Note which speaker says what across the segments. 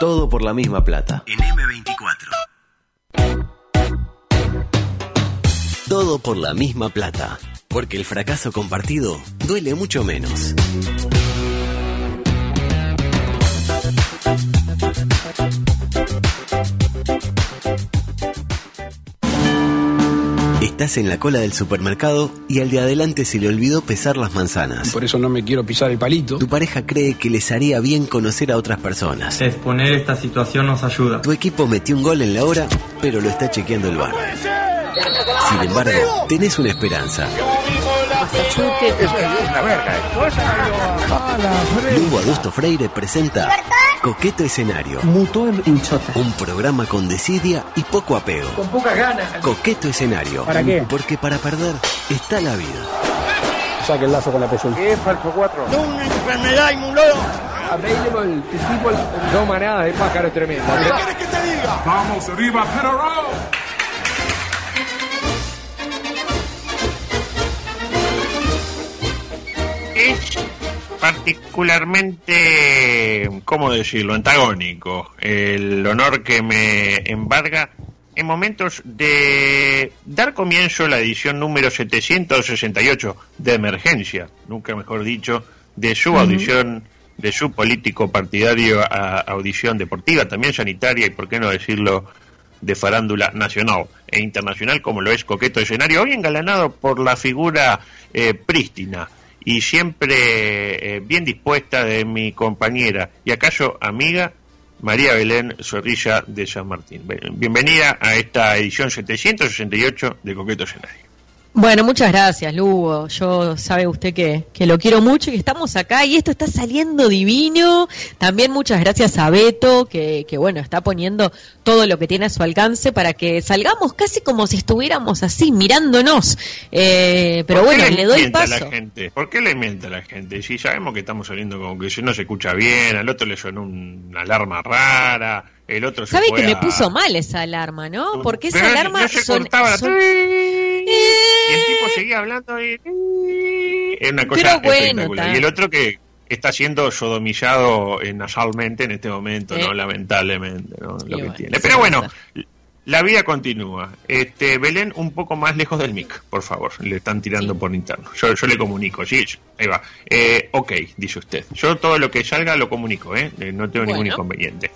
Speaker 1: Todo por la misma plata. En M24. Todo por la misma plata. Porque el fracaso compartido duele mucho menos. Estás en la cola del supermercado y al de adelante se le olvidó pesar las manzanas.
Speaker 2: Por eso no me quiero pisar el palito.
Speaker 1: Tu pareja cree que les haría bien conocer a otras personas.
Speaker 3: Exponer esta situación nos ayuda.
Speaker 1: Tu equipo metió un gol en la hora, pero lo está chequeando el bar. Sin embargo, tenés una esperanza. Lugo Adusto Freire presenta Coqueto Escenario. Un programa con desidia y poco apego.
Speaker 4: Con pocas ganas.
Speaker 1: Coqueto Escenario.
Speaker 4: ¿Para qué?
Speaker 1: Porque para perder está la vida.
Speaker 2: Saque el lazo con la pezuña.
Speaker 4: ¿Qué es Falco 4?
Speaker 5: una enfermedad inmunóloga.
Speaker 4: Available to people. Dos manadas de pájaros tremendas.
Speaker 5: ¿Qué quieres que te diga?
Speaker 6: Vamos arriba, Penarol.
Speaker 7: es particularmente, ¿cómo decirlo?, antagónico. El honor que me embarga en momentos de dar comienzo a la edición número 768 de emergencia, nunca mejor dicho, de su audición, de su político partidario a audición deportiva, también sanitaria y, por qué no decirlo, de farándula nacional e internacional, como lo es Coqueto Escenario, hoy engalanado por la figura eh, prístina y siempre eh, bien dispuesta de mi compañera y acaso amiga María Belén Zorrilla de San Martín. Bienvenida a esta edición 768 de Coqueto Escenario.
Speaker 8: Bueno, muchas gracias, Lugo. Yo sabe usted que, que lo quiero mucho y que estamos acá y esto está saliendo divino. También muchas gracias a Beto, que, que bueno, está poniendo todo lo que tiene a su alcance para que salgamos casi como si estuviéramos así, mirándonos. Eh, pero
Speaker 7: ¿Por qué
Speaker 8: bueno, le doy
Speaker 7: miente a
Speaker 8: paso.
Speaker 7: la gente? ¿Por qué le miente a la gente? Si sabemos que estamos saliendo como que si no se escucha bien, al otro le sonó una alarma rara, el otro se
Speaker 8: ¿Sabe que me puso mal esa alarma, no? Porque esa
Speaker 7: Pero
Speaker 8: alarma
Speaker 7: no se
Speaker 8: son-
Speaker 7: cortaba la-
Speaker 8: son-
Speaker 7: Y el tipo seguía hablando y... Es una cosa
Speaker 8: bueno,
Speaker 7: espectacular. Y el otro que está siendo sodomillado eh, nasalmente en este momento. ¿no? Lamentablemente, ¿no? Lo que
Speaker 8: bueno,
Speaker 7: tiene. Pero bueno, la vida continúa. Este, Belén, un poco más lejos del mic, por favor. Le están tirando
Speaker 8: Sí.
Speaker 7: por interno. Yo, yo le comunico, sí, ahí va. Eh, ok, dice usted. Yo todo lo que salga lo comunico, ¿eh? Eh, No tengo ningún inconveniente.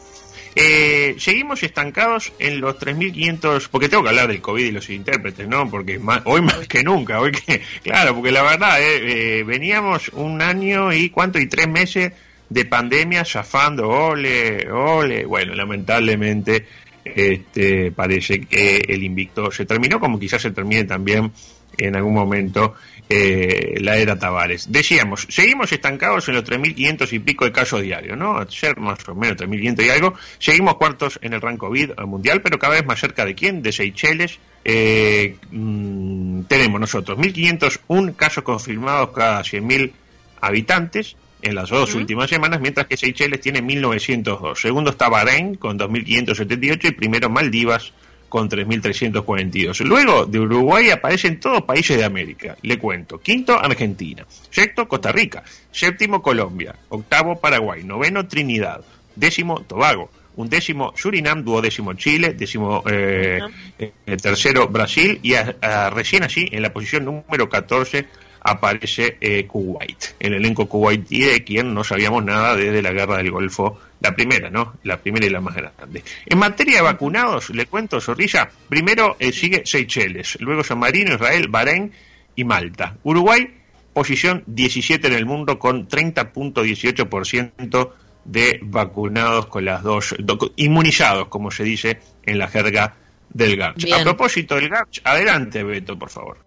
Speaker 7: Eh, seguimos estancados en los 3.500, porque tengo que hablar del COVID y los intérpretes, ¿no? Porque hoy más que nunca, hoy que, claro, porque la verdad, eh, eh, veníamos un año y cuánto, y tres meses de pandemia zafando, ole, ole, bueno, lamentablemente este, parece que el invicto se terminó, como quizás se termine también en algún momento eh, la era Tavares. Decíamos, seguimos estancados en los 3.500 y pico de casos diarios, ¿no? Ayer más o menos 3.500 y algo. Seguimos cuartos en el rango COVID mundial, pero cada vez más cerca de quién? De Seychelles. Eh, mm, tenemos nosotros 1.501 casos confirmados cada 100.000 habitantes en las dos últimas semanas, mientras que Seychelles tiene 1.902. Segundo está Bahrein con 2.578 y primero Maldivas con 3.342. Luego de Uruguay aparecen todos países de América. Le cuento. Quinto, Argentina. Sexto, Costa Rica. Séptimo, Colombia. Octavo, Paraguay. Noveno, Trinidad. Décimo, Tobago. Undécimo, Surinam. Duodécimo, Chile. Décimo, eh, eh, tercero, Brasil. Y a- a- recién allí, en la posición número 14, aparece eh, Kuwait. El elenco kuwaití de quien no sabíamos nada desde la guerra del Golfo, la primera, ¿no? La primera y la más grande. En materia de vacunados, le cuento, Zorrilla, primero eh, sigue Seychelles, luego San Marino, Israel, Bahrein y Malta. Uruguay, posición 17 en el mundo con 30.18% de vacunados con las dos, do- inmunizados, como se dice en la jerga del GARCH.
Speaker 8: Bien.
Speaker 7: A propósito del GARCH, adelante, Beto, por favor.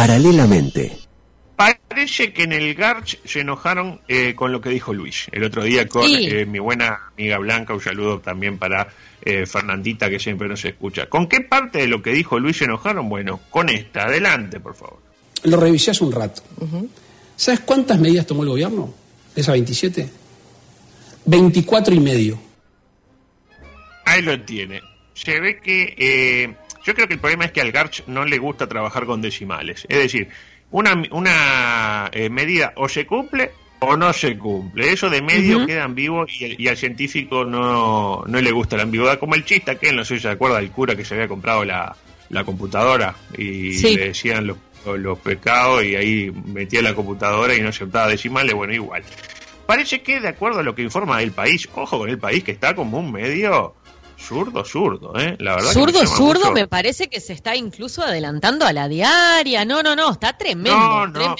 Speaker 1: Paralelamente.
Speaker 7: Parece que en el Garch se enojaron eh, con lo que dijo Luis el otro día con
Speaker 8: Sí.
Speaker 7: eh, mi buena amiga Blanca. Un saludo también para eh, Fernandita que siempre nos escucha. ¿Con qué parte de lo que dijo Luis se enojaron? Bueno, con esta. Adelante, por favor.
Speaker 2: Lo revisé hace un rato. ¿Sabes cuántas medidas tomó el gobierno? ¿De esas 27? 24 y medio.
Speaker 7: Ahí lo tiene. Se ve que. Yo creo que el problema es que al Garch no le gusta trabajar con decimales. Es decir, una, una eh, medida o se cumple o no se cumple. Eso de medio quedan vivos y, al científico no, no le gusta la ambigüedad. Como el chiste aquel, no sé si se acuerda del cura que se había comprado la, la computadora y le decían los, los, pecados y ahí metía la computadora y no aceptaba decimales, bueno, igual. Parece que, de acuerdo a lo que informa el país, ojo con el país que está como un medio Zurdo, zurdo, ¿eh? La verdad
Speaker 8: zurdo, zurdo, me parece que se está incluso adelantando a la diaria. No, no, no, está tremendo. No, no.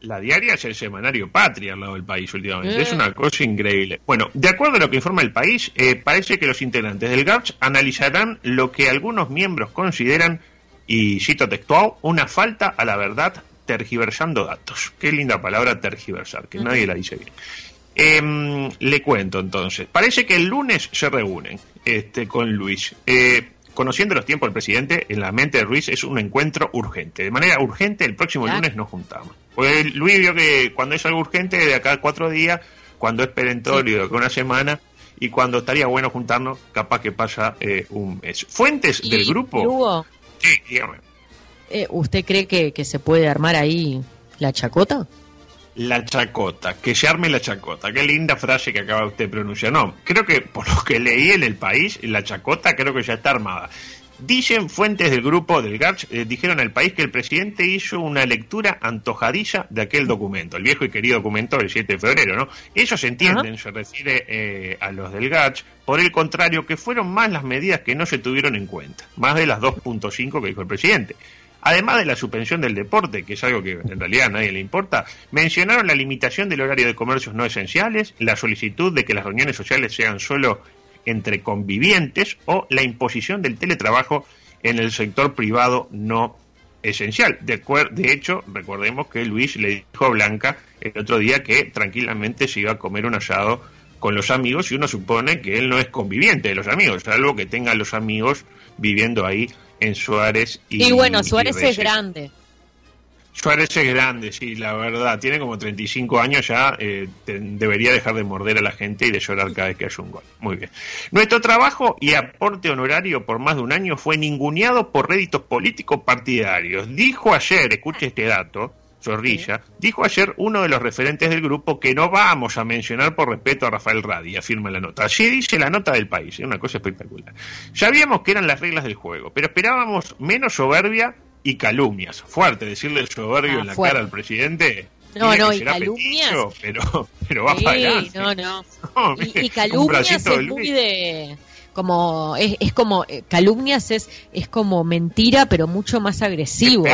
Speaker 7: La, diaria es el semanario Patria al lado del país últimamente. Es eh. una cosa increíble. Bueno, de acuerdo a lo que informa el país, eh, parece que los integrantes del GARCH analizarán lo que algunos miembros consideran, y cito textual, una falta a la verdad tergiversando datos. Qué linda palabra tergiversar, que nadie la dice bien. Eh, le cuento entonces. Parece que el lunes se reúnen este, con Luis. Eh, conociendo los tiempos del presidente, en la mente de Luis es un encuentro urgente. De manera urgente, el próximo lunes nos juntamos. Pues Luis vio que cuando es algo urgente, de acá a cuatro días, cuando es perentorio, de una semana, y cuando estaría bueno juntarnos, capaz que pasa eh, un mes. Fuentes del grupo.
Speaker 8: Sí, dígame. Eh, ¿Usted cree que, que se puede armar ahí la chacota?
Speaker 7: La chacota, que se arme la chacota. Qué linda frase que acaba usted de pronunciar. No, creo que por lo que leí en el país, la chacota creo que ya está armada. Dicen fuentes del grupo del GARCH, eh, dijeron al país que el presidente hizo una lectura antojadiza de aquel documento, el viejo y querido documento del 7 de febrero, ¿no? Ellos entienden, se refiere eh, a los del GARCH, por el contrario, que fueron más las medidas que no se tuvieron en cuenta, más de las 2.5 que dijo el presidente. Además de la suspensión del deporte, que es algo que en realidad a nadie le importa, mencionaron la limitación del horario de comercios no esenciales, la solicitud de que las reuniones sociales sean solo entre convivientes o la imposición del teletrabajo en el sector privado no esencial. De, de, hecho, recordemos que Luis le dijo a Blanca el otro día que tranquilamente se iba a comer un asado con los amigos y uno supone que él no es conviviente de los amigos, salvo que tenga los amigos viviendo ahí en Suárez y.
Speaker 8: Y bueno, Suárez es grande.
Speaker 7: Suárez es grande, sí, la verdad. Tiene como 35 años ya. Eh, debería dejar de morder a la gente y de llorar cada vez que haya un gol. Muy bien. Nuestro trabajo y aporte honorario por más de un año fue ninguneado por réditos políticos partidarios. Dijo ayer, escuche este dato, Zorrilla, dijo ayer uno de los referentes del grupo que no vamos a mencionar por respeto a Rafael Radi, afirma la nota. Así dice la nota del país, es una cosa espectacular. Sabíamos que eran las reglas del juego, pero esperábamos menos soberbia y calumnias. Fuerte decirle soberbio ah, en la cara al presidente.
Speaker 8: No, no, y calumnias.
Speaker 7: pero, pero va para
Speaker 8: No, no. y, calumnias es muy de como es, es como eh, calumnias es es como mentira pero mucho más agresivo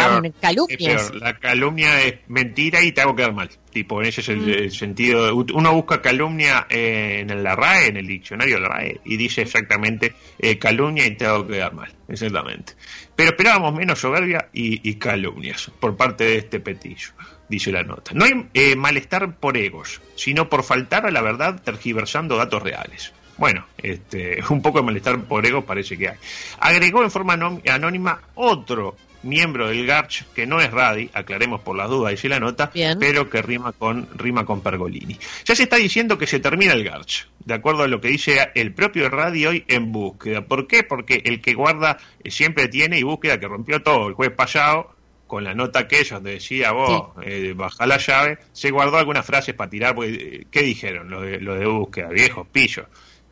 Speaker 8: calumnias.
Speaker 7: la calumnia es mentira y te hago quedar mal. Tipo ese es el, mm. sentido uno busca calumnia eh, en la RAE en el diccionario de la RAE y dice exactamente eh, calumnia y te hago quedar mal exactamente. Pero esperábamos menos soberbia y, y calumnias por parte de este petillo dice la nota. No hay malestar por egos sino por faltar a la verdad tergiversando datos reales bueno, este, un poco de malestar por ego parece que hay. Agregó en forma anónima otro miembro del GARCH, que no es Radi, aclaremos por las dudas, dice la nota, pero que rima con, rima con Pergolini. Ya se está diciendo que se termina el GARCH, de acuerdo a lo que dice el propio Radi hoy en búsqueda. ¿Por qué? Porque el que guarda eh, siempre tiene y búsqueda que rompió todo el jueves pasado, con la nota que ellos decía vos, eh, baja la llave, se guardó algunas frases para tirar, porque, ¿qué dijeron? Lo de, lo de búsqueda, viejos, pillos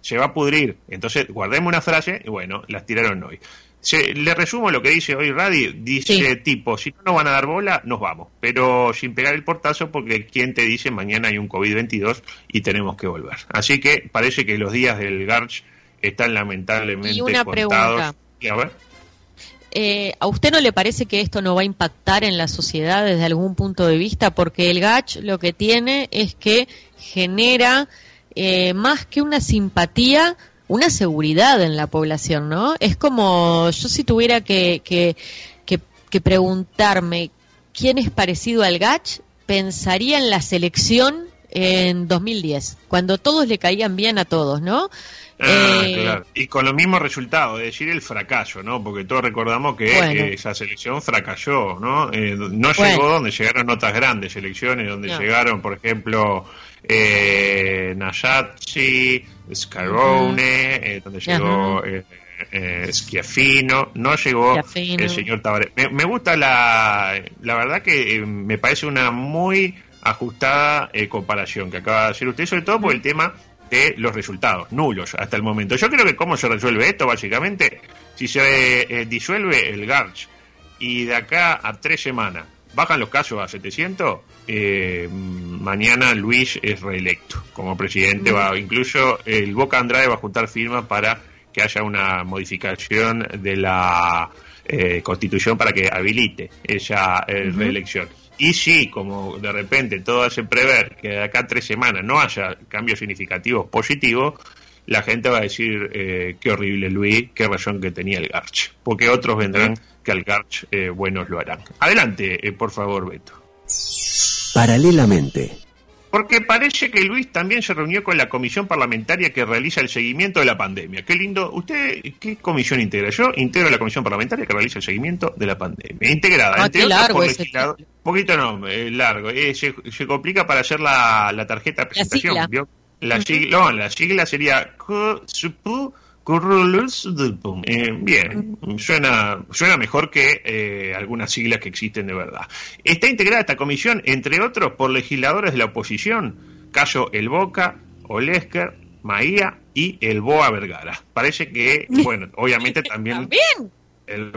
Speaker 7: se va a pudrir. Entonces, guardemos una frase y bueno, las tiraron hoy. Se, le resumo lo que dice hoy Radi. Dice tipo, si no nos van a dar bola, nos vamos. Pero sin pegar el portazo porque quien te dice mañana hay un COVID-22 y tenemos que volver. Así que parece que los días del Garch están lamentablemente y una Pregunta.
Speaker 8: a ver. Eh, ¿A usted no le parece que esto no va a impactar en la sociedad desde algún punto de vista? Porque el GACH lo que tiene es que genera eh, más que una simpatía, una seguridad en la población, ¿no? Es como yo si tuviera que, que, que, preguntarme quién es parecido al Gach, pensaría en la selección en 2010, cuando todos le caían bien a todos, ¿no?
Speaker 7: Ah, eh, claro. Y con los mismos resultados, es decir, el fracaso, ¿no? Porque todos recordamos que esa selección fracasó, ¿no? Eh, no llegó donde llegaron otras grandes selecciones, donde llegaron, por ejemplo, eh, Scarone, eh, donde llegó eh, eh, Schiaffino, no llegó el señor Tavares. Me, gusta la, la verdad que me parece una muy ajustada eh, comparación que acaba de hacer usted, sobre todo por el tema de los resultados, nulos hasta el momento. Yo creo que cómo se resuelve esto, básicamente, si se eh, disuelve el GARCH y de acá a tres semanas bajan los casos a 700, eh, mañana Luis es reelecto como presidente, va incluso el Boca Andrade va a juntar firmas para que haya una modificación de la eh, constitución para que habilite esa reelección. Y si, como de repente todo hace prever que de acá a tres semanas no haya cambios significativos positivos, la gente va a decir eh, qué horrible Luis, qué razón que tenía el Garch, porque otros vendrán que al Garch eh, buenos lo harán. Adelante, eh, por favor, Beto.
Speaker 1: Paralelamente.
Speaker 7: Porque parece que Luis también se reunió con la comisión parlamentaria que realiza el seguimiento de la pandemia. Qué lindo. ¿Usted qué comisión integra? Yo integro la comisión parlamentaria que realiza el seguimiento de la pandemia. Integrada,
Speaker 8: Ah,
Speaker 7: entre
Speaker 8: qué
Speaker 7: otras,
Speaker 8: largo
Speaker 7: por
Speaker 8: ese
Speaker 7: legislador. poquito no, eh, largo. Eh, se, se complica para hacer la, la tarjeta de presentación.
Speaker 8: sigla.
Speaker 7: ¿vio? La, sigla, no, la sigla sería. Eh, bien, suena, suena mejor que eh, algunas siglas que existen de verdad. Está integrada esta comisión, entre otros, por legisladores de la oposición, caso El Boca, Olesker, Maía y el Boa Vergara. Parece que, bueno, obviamente también
Speaker 8: También.
Speaker 7: El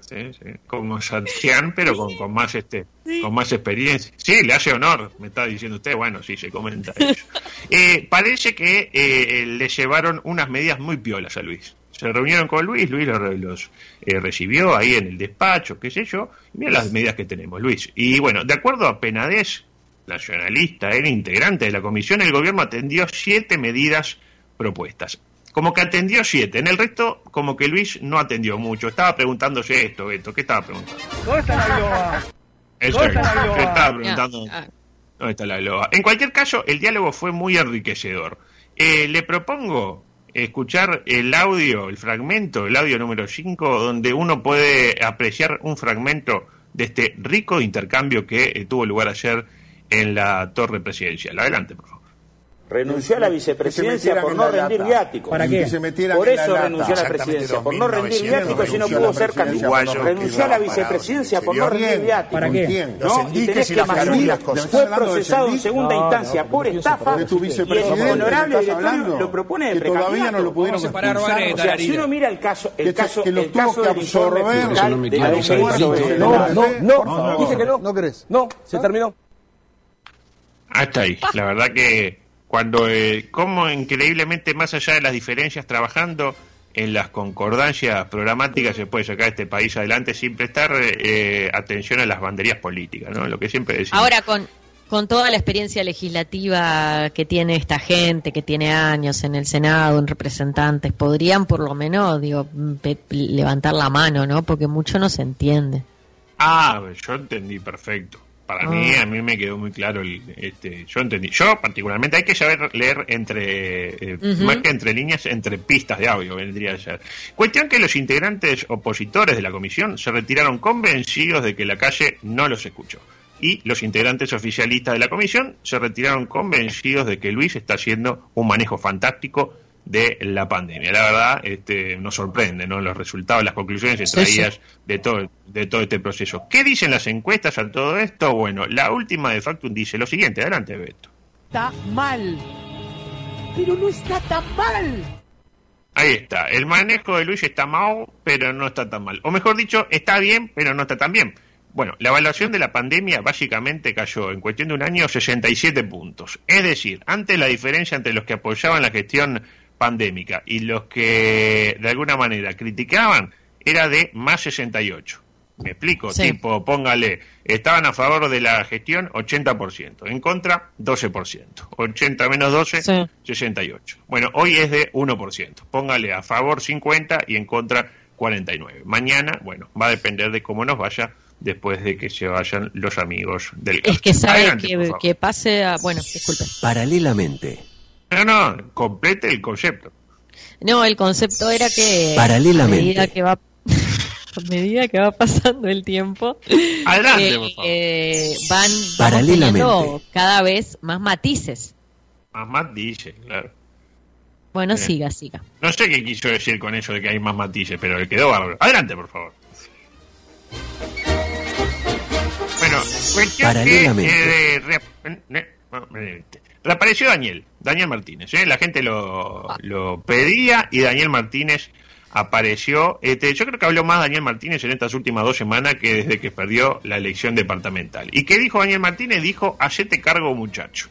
Speaker 7: sí, sí, como Santián, pero con, con más este, con más experiencia. Sí, le hace honor, me está diciendo usted, bueno, sí, se comenta eso. Eh, parece que eh, le llevaron unas medidas muy piolas a Luis. Se reunieron con Luis, Luis los, los, eh, recibió ahí en el despacho, qué sé yo, mira las medidas que tenemos, Luis. Y bueno, de acuerdo a Penades, nacionalista, era integrante de la comisión, el gobierno atendió siete medidas propuestas. Como que atendió siete, en el resto como que Luis no atendió mucho. Estaba preguntándose esto, esto, ¿qué estaba preguntando?
Speaker 4: ¿Dónde está la?
Speaker 7: Eso
Speaker 4: ¿Dónde está la?
Speaker 7: ¿qué estaba preguntando?
Speaker 8: Ah,
Speaker 7: ¿Dónde está la loba? En cualquier caso, el diálogo fue muy enriquecedor. Eh, le propongo escuchar el audio, el fragmento, el audio número 5, donde uno puede apreciar un fragmento de este rico intercambio que eh, tuvo lugar ayer en la torre presidencial. Adelante, por favor.
Speaker 9: Renunció a la vicepresidencia por no rendir viáticos.
Speaker 4: ¿Para qué?
Speaker 9: Por eso renunció a la presidencia, por no rendir viáticos y no pudo ser candidato. Renunció a la vicepresidencia por no rendir viáticos.
Speaker 4: ¿Para qué?
Speaker 9: ¿no? Y tenés que mesurar. Fue procesado en segunda
Speaker 4: No,
Speaker 9: instancia
Speaker 4: no,
Speaker 9: por estafa
Speaker 10: de tu
Speaker 9: y el honorable directorio lo propone de
Speaker 10: que todavía
Speaker 9: precandidato.
Speaker 10: no lo pudieron
Speaker 4: Vamos a parar,
Speaker 10: expulsar.
Speaker 4: Vane,
Speaker 9: O sea, si uno mira el caso, el caso,
Speaker 10: que lo
Speaker 9: el caso
Speaker 10: que
Speaker 9: del informe fiscal
Speaker 2: no
Speaker 4: No, no, no.
Speaker 10: No,
Speaker 4: Dice que no.
Speaker 10: ¿No querés?
Speaker 4: No, se terminó.
Speaker 7: Hasta ahí. La verdad que cuando, eh, como increíblemente más allá de las diferencias trabajando en las concordancias programáticas se puede sacar este país adelante sin prestar eh, atención a las banderías políticas, ¿no? Lo que siempre decimos.
Speaker 8: Ahora con con toda la experiencia legislativa que tiene esta gente, que tiene años en el Senado, en representantes, podrían por lo menos, digo, levantar la mano, ¿no? Porque mucho no se entiende.
Speaker 7: Ah, yo entendí perfecto. Para
Speaker 8: Ah.
Speaker 7: mí, a mí me quedó muy claro. El, este, yo entendí. Yo, particularmente, hay que saber leer entre, eh, más que entre líneas, entre pistas de audio, vendría a ser. Cuestión que los integrantes opositores de la comisión se retiraron convencidos de que la calle no los escuchó. Y los integrantes oficialistas de la comisión se retiraron convencidos de que Luis está haciendo un manejo fantástico de la pandemia. La verdad, este, nos sorprende, ¿no? Los resultados, las conclusiones extraídas de todo, de todo este proceso. ¿Qué dicen las encuestas a todo esto? Bueno, la última de Factum dice lo siguiente. Adelante, Beto.
Speaker 5: Está mal. Pero no está tan mal.
Speaker 7: Ahí está. El manejo de Luis está mal, pero no está tan mal. O mejor dicho, está bien, pero no está tan bien. Bueno, la evaluación de la pandemia básicamente cayó en cuestión de un año 67 puntos. Es decir, antes la diferencia entre los que apoyaban la gestión pandémica y los que de alguna manera criticaban era de más 68. Me explico,
Speaker 8: Sí.
Speaker 7: tipo, póngale, estaban a favor de la gestión 80%, en contra 12%, 80 menos 12,
Speaker 8: Sí.
Speaker 7: 68. Bueno, hoy es de 1%, póngale a favor 50 y en contra 49. Mañana, bueno, va a depender de cómo nos vaya después de que se vayan los amigos del
Speaker 8: Es que sabe
Speaker 7: Adelante,
Speaker 8: que, que pase a... Bueno, disculpe.
Speaker 1: Paralelamente.
Speaker 7: No, no, complete el concepto.
Speaker 8: No, el concepto era que
Speaker 1: Paralelamente.
Speaker 8: a medida que va a medida que va pasando el tiempo
Speaker 7: Adelante,
Speaker 8: eh,
Speaker 7: por favor.
Speaker 8: eh, van
Speaker 1: Paralelamente.
Speaker 8: cada vez más matices.
Speaker 7: Más dice, claro.
Speaker 8: Bueno,
Speaker 7: Bien.
Speaker 8: siga, siga.
Speaker 7: No sé qué quiso decir con eso de que hay más matices, pero le quedó bárbaro. Adelante, por favor. Bueno, Cuestión
Speaker 1: Paralelamente.
Speaker 7: que, eh, re- eh, eh, reapareció Daniel, Daniel Martínez. ¿eh? La gente lo, lo pedía y Daniel Martínez apareció. Este, yo creo que habló más Daniel Martínez en estas últimas dos semanas que desde que perdió la elección departamental. ¿Y qué dijo Daniel Martínez? Dijo, hacete cargo muchacho.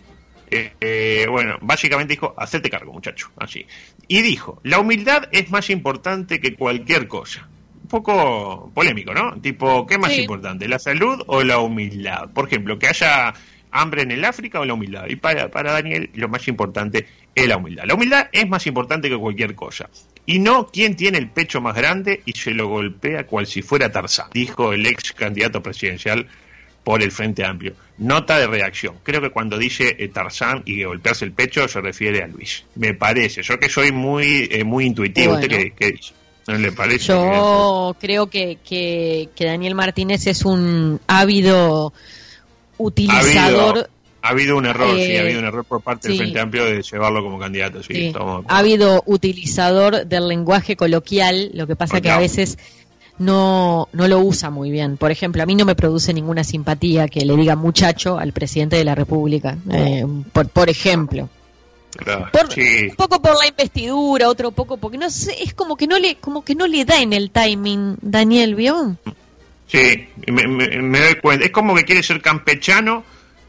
Speaker 7: Eh, eh, bueno, básicamente dijo, hacete cargo muchacho, así. Y dijo, la humildad es más importante que cualquier cosa. Un poco polémico, ¿no? Tipo, ¿qué más
Speaker 8: Sí.
Speaker 7: importante, la salud o la humildad? Por ejemplo, que haya hambre en el África o la humildad. Y para, para Daniel, lo más importante es la humildad. La humildad es más importante que cualquier cosa. Y no quién tiene el pecho más grande y se lo golpea cual si fuera Tarzán, dijo el ex candidato presidencial por el Frente Amplio. Nota de reacción. Creo que cuando dice eh, Tarzán y golpearse el pecho se refiere a Luis. Me parece. Yo que soy muy eh, muy intuitivo.
Speaker 8: Bueno.
Speaker 7: ¿Usted qué, qué dice? ¿No le parece?
Speaker 8: Yo creo que, que, que Daniel Martínez es un ávido utilizador.
Speaker 7: habido, ha habido un error, sí,
Speaker 8: eh,
Speaker 7: ha habido un error por parte del. Frente Amplio de llevarlo como candidato. Sí, estamos
Speaker 8: ha habido utilizador del lenguaje coloquial, lo que pasa que a veces no, no lo usa muy bien. Por ejemplo, a mí no me produce ninguna simpatía que le diga muchacho al presidente de la República, eh, por, por ejemplo.
Speaker 7: Claro,
Speaker 8: Por-
Speaker 7: sí.
Speaker 8: Un poco por la investidura, otro poco porque no sé, es como que no le, como que no le da en el timing, Daniel, ¿vio?
Speaker 7: Sí, me, me- me doy cuenta. Es como que quiere ser campechano,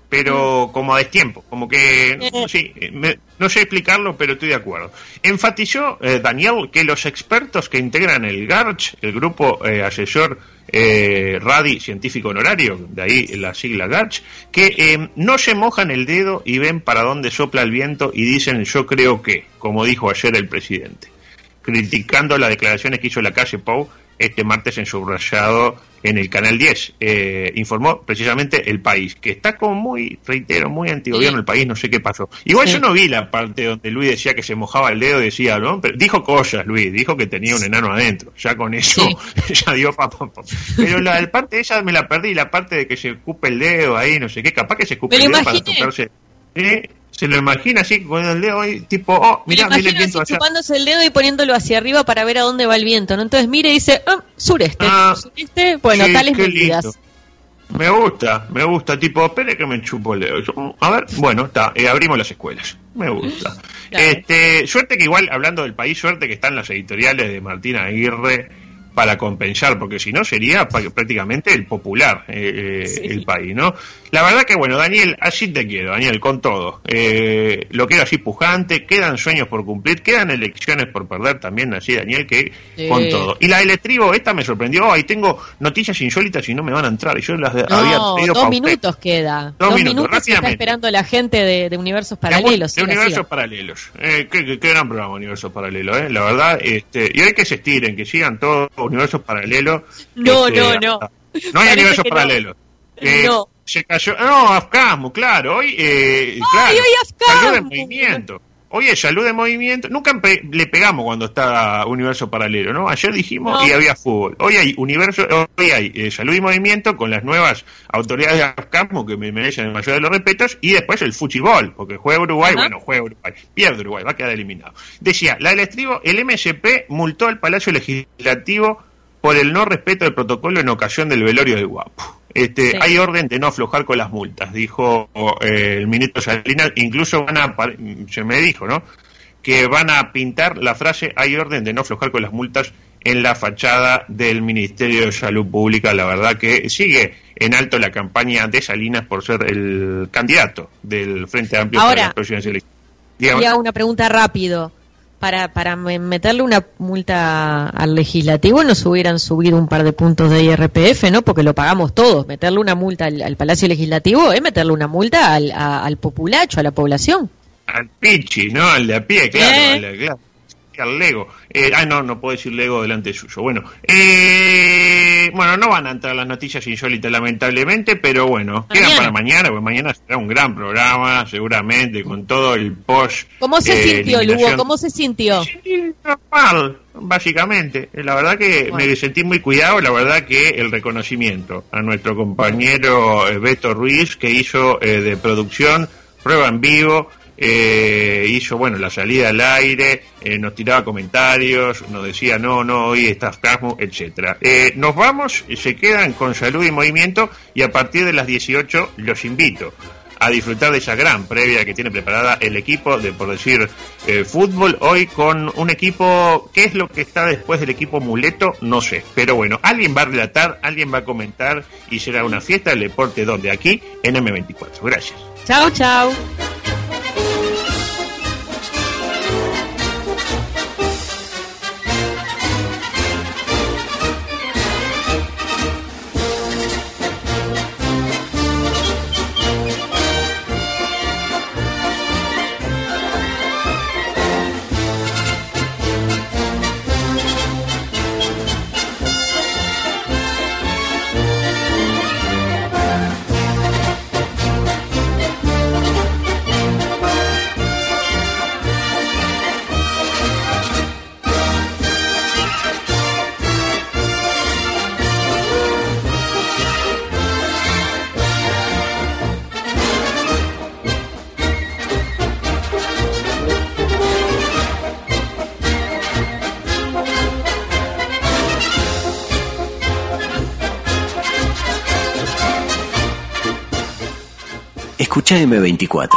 Speaker 7: pero como a destiempo. Como que,
Speaker 8: Eh.
Speaker 7: sí, me- no sé explicarlo, pero estoy de acuerdo. Enfatizó eh, Daniel que los expertos que integran el GARCH, el grupo eh, asesor eh, RADI científico honorario, de ahí la sigla GARCH, que eh, no se mojan el dedo y ven para dónde sopla el viento y dicen yo creo que, como dijo ayer el presidente criticando las declaraciones que hizo la calle Pou este martes en subrayado en el canal 10. Eh, informó precisamente el país, que está como muy, reitero, muy antigobierno el país, no sé qué pasó. Igual
Speaker 8: Sí.
Speaker 7: yo no vi la parte donde Luis decía que se mojaba el dedo, decía, ¿no? Pero dijo cosas, Luis, dijo que tenía un enano adentro. Ya con eso, ya dio pa, pa, pa. Pero la el parte esa me la perdí, la parte de que se escupe el dedo ahí, no sé qué, capaz que se escupe
Speaker 8: Me
Speaker 7: el dedo para tocarse. ¿Eh? Se lo imagina así con el dedo ahí, tipo, oh,
Speaker 8: lo
Speaker 7: mira el viento
Speaker 8: así
Speaker 7: allá.
Speaker 8: chupándose el dedo y poniéndolo hacia arriba para ver a dónde va el viento, ¿no? Entonces mire y dice, ah, sureste,
Speaker 7: Ah,
Speaker 8: sureste, bueno,
Speaker 7: sí,
Speaker 8: tales medidas.
Speaker 7: lindo. Me gusta, me gusta, tipo, espere que me chupo el dedo. Yo, a ver, bueno, está, eh, abrimos las escuelas. Me gusta.
Speaker 8: Claro.
Speaker 7: Este, suerte que igual, hablando del país, suerte que están las editoriales de Martín Aguirre para compensar, porque si no sería prácticamente el popular eh, eh,
Speaker 8: Sí.
Speaker 7: el país, ¿no? La verdad que bueno, Daniel, así te quiero, Daniel, con todo. Eh, lo quiero así pujante, quedan sueños por cumplir, quedan elecciones por perder también, así Daniel, que con todo. Y la del estribo, esta me sorprendió, ahí tengo noticias insólitas y no me van a entrar, y yo las había pedido
Speaker 8: dos
Speaker 7: usted.
Speaker 8: minutos queda.
Speaker 7: Dos
Speaker 8: Dos,
Speaker 7: minutos,
Speaker 8: minutos, está esperando la gente de, de universos paralelos.
Speaker 7: de universos
Speaker 8: siga.
Speaker 7: paralelos. Eh, qué, qué- qué gran programa Universos Paralelos, eh, la verdad. Este, y hay que se estiren, que sigan todos Universos Paralelos.
Speaker 8: No,
Speaker 7: Este,
Speaker 8: no, no.
Speaker 7: No hay
Speaker 8: Parece
Speaker 7: Universos
Speaker 8: que no.
Speaker 7: Paralelos. Eh,
Speaker 8: No.
Speaker 7: Se cayó. No, Afcasmo, claro. Hoy, eh, claro.
Speaker 8: hoy Afcasmo.
Speaker 7: Salud de movimiento. Hoy es salud de movimiento. Nunca pe- le pegamos cuando está Universo Paralelo, ¿no? Ayer dijimos
Speaker 8: No.
Speaker 7: y había fútbol. Hoy hay Universo, hoy hay eh, salud y movimiento con las nuevas autoridades de Afcasmo que me merecen el mayor de los respetos y después el fútbol, porque juega Uruguay, bueno, juega Uruguay, pierde Uruguay, va a quedar eliminado. Decía, la del estribo, el MSP multó al Palacio Legislativo por el no respeto del protocolo en ocasión del velorio de Guapo. Este,
Speaker 8: Sí.
Speaker 7: Hay orden de no aflojar con las multas, dijo eh, el ministro Salinas. Incluso van a, se me dijo, ¿no? Que van a pintar la frase hay orden de no aflojar con las multas en la fachada del Ministerio de Salud Pública. La verdad que sigue en alto la campaña de Salinas por ser el candidato del Frente Amplio
Speaker 8: Ahora,
Speaker 7: para las próximas elecciones. Dígame.
Speaker 8: Y hago una pregunta rápido. Para, para me- meterle una multa al legislativo nos hubieran subido un par de puntos de IRPF, ¿no? Porque lo pagamos todos. Meterle una multa al, al Palacio Legislativo es meterle una multa al, a- al populacho, a la población.
Speaker 7: al Pichi, ¿no? Al de a pie, claro,
Speaker 8: ¿Eh?
Speaker 7: al, claro. al Lego. Eh, ah, no, no puedo decir Lego delante suyo. Bueno, eh, bueno, no van a entrar las noticias insólitas, lamentablemente, pero bueno, quedan
Speaker 8: Mañana.
Speaker 7: para mañana, porque mañana será un gran programa, seguramente, con todo el post.
Speaker 8: ¿Cómo se
Speaker 7: eh,
Speaker 8: sintió, Lugo? ¿Cómo se sintió?
Speaker 7: Sí, normal, básicamente. La verdad que
Speaker 8: Bueno.
Speaker 7: me sentí muy cuidado, la verdad que el reconocimiento a nuestro compañero eh, Beto Ruiz, que hizo eh, de producción, prueba en vivo, eh, hizo, bueno, la salida al aire, eh, nos tiraba comentarios, nos decía, no, no, hoy estás casmo, etcétera. Eh, nos vamos, se quedan con salud y movimiento y a partir de las 18 los invito a disfrutar de esa gran previa que tiene preparada el equipo de, por decir, eh, fútbol hoy con un equipo, ¿qué es lo que está después del equipo muleto? No sé, pero bueno, alguien va a relatar, alguien va a comentar y será una fiesta del deporte donde aquí en M24. Gracias.
Speaker 8: Chao, chao.
Speaker 1: Escucha M24.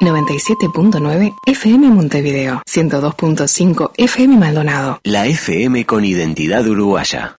Speaker 10: 97.9 FM Montevideo, 102.5 FM Maldonado.
Speaker 1: La FM con identidad uruguaya.